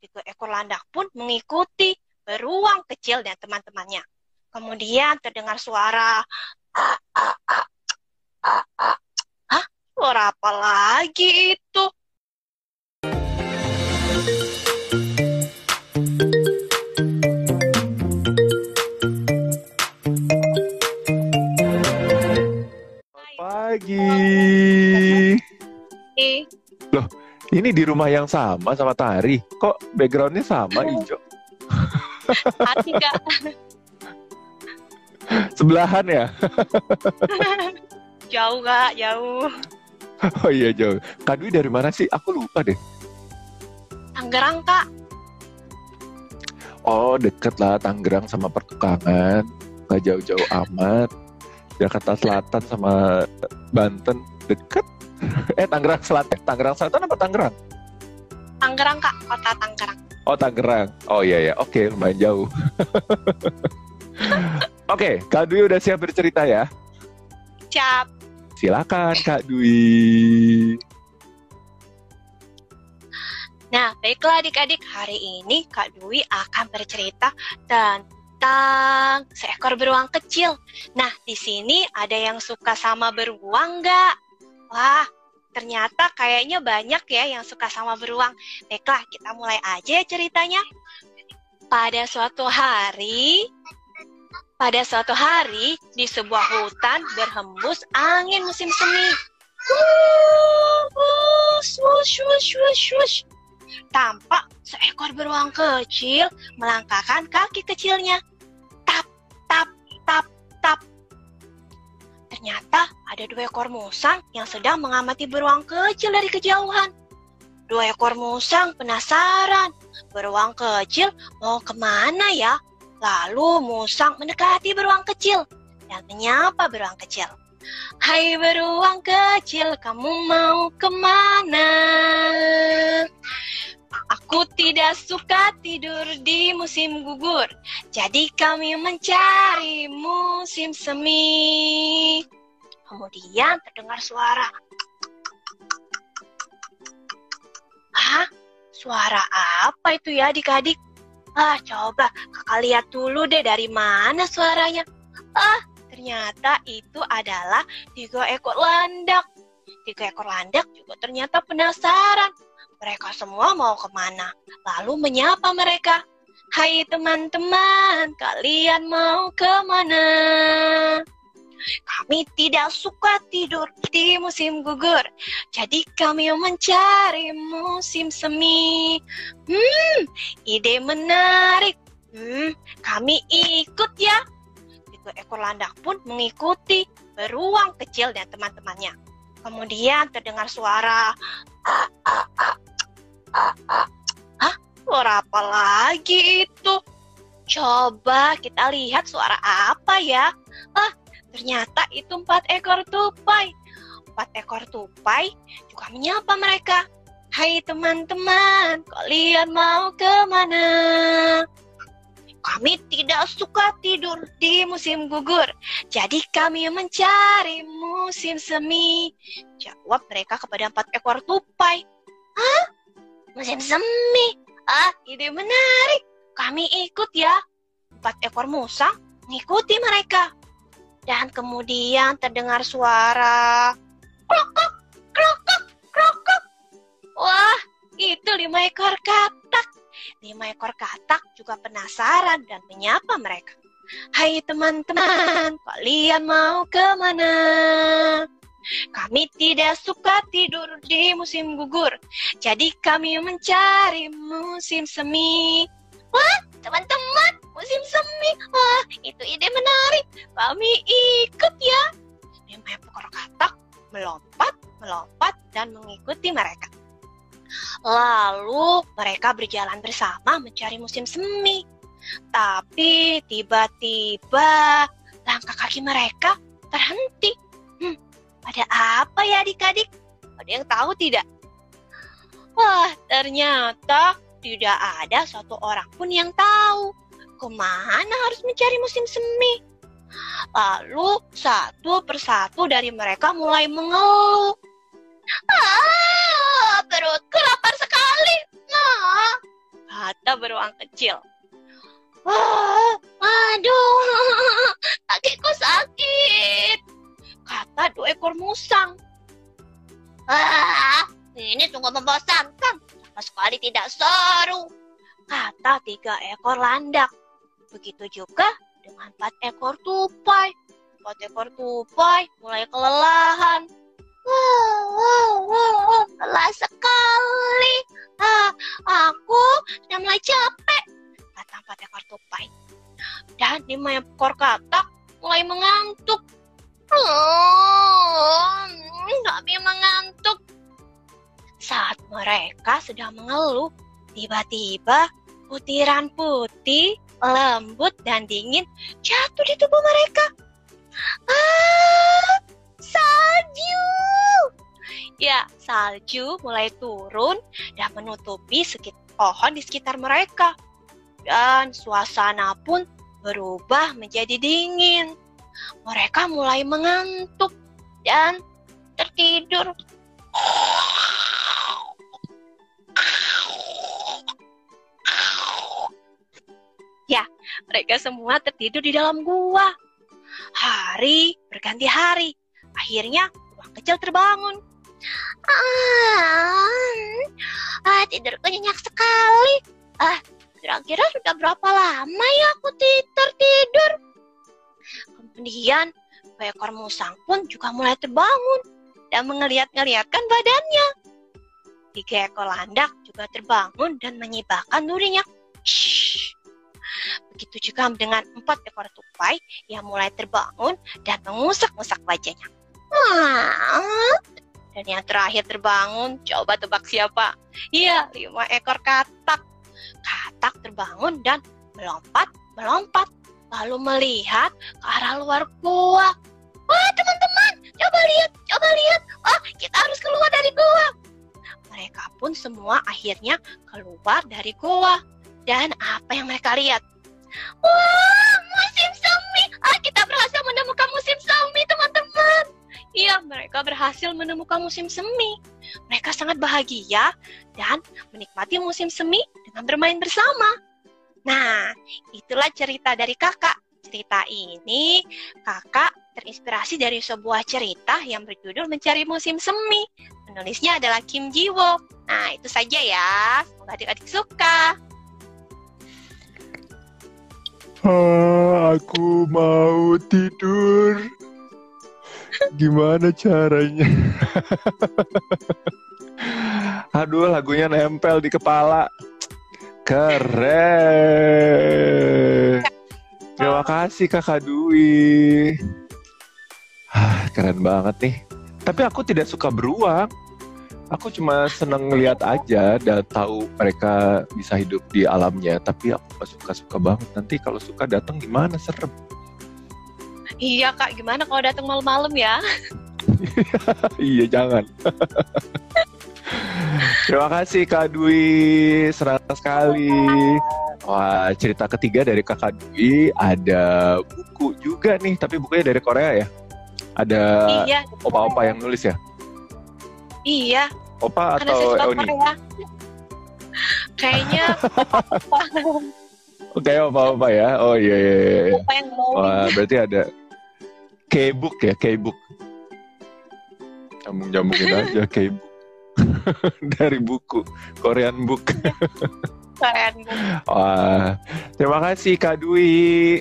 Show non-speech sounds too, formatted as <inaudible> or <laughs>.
tiga ekor landak pun mengikuti beruang kecil dan teman-temannya. Kemudian terdengar suara ah, ah, ah, ah, ah. Hah? Suara apa lagi itu? Ini di rumah yang sama sama Tari. Kok backgroundnya sama hijau? hati nggak? Sebelahan ya? <laughs> jauh nggak? Jauh. Oh iya jauh. Kak Dwi dari mana sih? Aku lupa deh. Tangerang kak. Oh deket lah Tangerang sama pertukangan. Gak jauh-jauh amat. Jakarta Selatan sama Banten deket. Eh Tangerang Selatan, Tangerang Selatan apa Tangerang? Tangerang kak, kota Tangerang. Oh Tangerang. Oh iya ya. Oke lumayan jauh. <laughs> Oke, Kak Dwi udah siap bercerita ya? Cap. Silakan Kak Dwi. Nah, baiklah adik-adik, hari ini Kak Dwi akan bercerita tentang seekor beruang kecil. Nah, di sini ada yang suka sama beruang nggak? Wah, ternyata kayaknya banyak ya yang suka sama beruang. Baiklah, kita mulai aja ya ceritanya. Pada suatu hari, pada suatu hari di sebuah hutan berhembus angin musim semi. Wush, wush, wush, wush. Tampak seekor beruang kecil melangkahkan kaki kecilnya. Ternyata ada dua ekor musang yang sedang mengamati beruang kecil dari kejauhan. Dua ekor musang penasaran, beruang kecil mau ke mana ya? Lalu musang mendekati beruang kecil dan menyapa beruang kecil. Hai beruang kecil, kamu mau ke mana? Aku tidak suka tidur di musim gugur, jadi kami mencari musim semi. Kemudian terdengar suara. Hah? Suara apa itu ya adik-adik? Ah, coba kakak lihat dulu deh dari mana suaranya. Ah, ternyata itu adalah tiga ekor landak. Tiga ekor landak juga ternyata penasaran. Mereka semua mau ke mana? Lalu menyapa mereka. Hai teman-teman, kalian mau ke mana? Kami tidak suka tidur di musim gugur, jadi kami mencari musim semi. Hmm, ide menarik. Hmm, kami ikut ya. Tiga ekor landak pun mengikuti beruang kecil dan teman-temannya. Kemudian terdengar suara ah, ah, ah, ah, ah. Suara apa lagi itu? Coba kita lihat suara apa ya? Ah, ternyata itu empat ekor tupai. Empat ekor tupai juga menyapa mereka. Hai teman-teman, kalian mau ke mana? Kami tidak suka tidur di musim gugur, jadi kami mencari musim semi. Jawab mereka kepada empat ekor tupai. Hah? Musim semi? Ah, ide menarik. Kami ikut ya. Empat ekor musang mengikuti mereka. Dan kemudian terdengar suara krokok, krokok, krokok. Wah, itu lima ekor katak. Lima ekor katak juga penasaran dan menyapa mereka. Hai teman-teman, kalian mau ke mana? Kami tidak suka tidur di musim gugur, jadi kami mencari musim semi. Wah, teman-teman, musim semi. Wah, itu ide menarik. Kami ikut ya. Lima ekor katak melompat, melompat, dan mengikuti mereka. Lalu mereka berjalan bersama mencari musim semi. Tapi tiba-tiba langkah kaki mereka terhenti. Hmm, ada apa ya adik-adik? Ada yang tahu tidak? Wah, ternyata tidak ada satu orang pun yang tahu ke mana harus mencari musim semi. Lalu satu persatu dari mereka mulai mengeluh. Ah, perutku lapar sekali. Nah, kata beruang kecil. Wah, aduh, <laughs> kakiku sakit, kata dua ekor musang. Ah, ini sungguh membosankan, sama sekali tidak seru, kata tiga ekor landak. Begitu juga dengan empat ekor tupai. Empat ekor tupai mulai kelelahan. Wow, wow, wow, wow, lelah sekali. Ah, aku sudah mulai capek, kata empat ekor tupai. Dan lima ekor katak mulai mengantuk. Sedang mengeluh, tiba-tiba butiran putih, lembut, dan dingin jatuh di tubuh mereka. Ah, salju! Ya, salju mulai turun dan menutupi sekitar pohon di sekitar mereka. Dan suasana pun berubah menjadi dingin. Mereka mulai mengantuk dan tertidur. Ya, mereka semua tertidur di dalam gua. Hari berganti hari. Akhirnya, uang kecil terbangun. Ah, ah tidurku nyenyak sekali. Ah, kira-kira sudah berapa lama ya aku tertidur? Kemudian, ekor musang pun juga mulai terbangun dan mengeliat-ngeliatkan badannya. Tiga ekor landak juga terbangun dan menyibakkan durinya. Begitu juga dengan empat ekor tupai yang mulai terbangun dan mengusak-ngusak wajahnya. Dan yang terakhir terbangun, coba tebak siapa? Iya, lima ekor katak. Katak terbangun dan melompat, melompat, lalu melihat ke arah luar gua. Wah, teman-teman, coba lihat, coba lihat. Wah, kita harus keluar dari gua. Mereka pun semua akhirnya keluar dari gua. Dan apa yang mereka lihat? Wah, musim semi. Ah, kita berhasil menemukan musim semi, teman-teman. Iya, mereka berhasil menemukan musim semi. Mereka sangat bahagia dan menikmati musim semi dengan bermain bersama. Nah, itulah cerita dari kakak. Cerita ini kakak terinspirasi dari sebuah cerita yang berjudul Mencari Musim Semi. Penulisnya adalah Kim Jiwo. Nah, itu saja ya. Semoga adik-adik suka. Aku mau tidur. Gimana caranya? <laughs> Aduh, lagunya nempel di kepala. Keren. Terima kasih Kakak Dwi. Ah, keren banget nih. Tapi aku tidak suka beruang. Aku cuma seneng ngeliat aja dan tahu mereka bisa hidup di alamnya. Tapi aku gak suka-suka banget. Nanti kalau suka datang gimana serem. Iya kak, gimana kalau datang malam-malam ya? <laughs> iya jangan. <laughs> Terima kasih Kak Dwi, senang sekali. Wah, cerita ketiga dari Kakak Dwi ada buku juga nih, tapi bukunya dari Korea ya. Ada iya. opa-opa yang nulis ya? Iya. Opa Karena atau suka Euni? Korea. Kayaknya <laughs> Oke, opa-opa ya. Oh iya iya iya. yang mau Wah, berarti ada K-book ya, K-book. Nyambung-nyambungin <laughs> aja K-book. <laughs> dari buku, Korean book. keren. Wah, terima kasih Kak Dwi.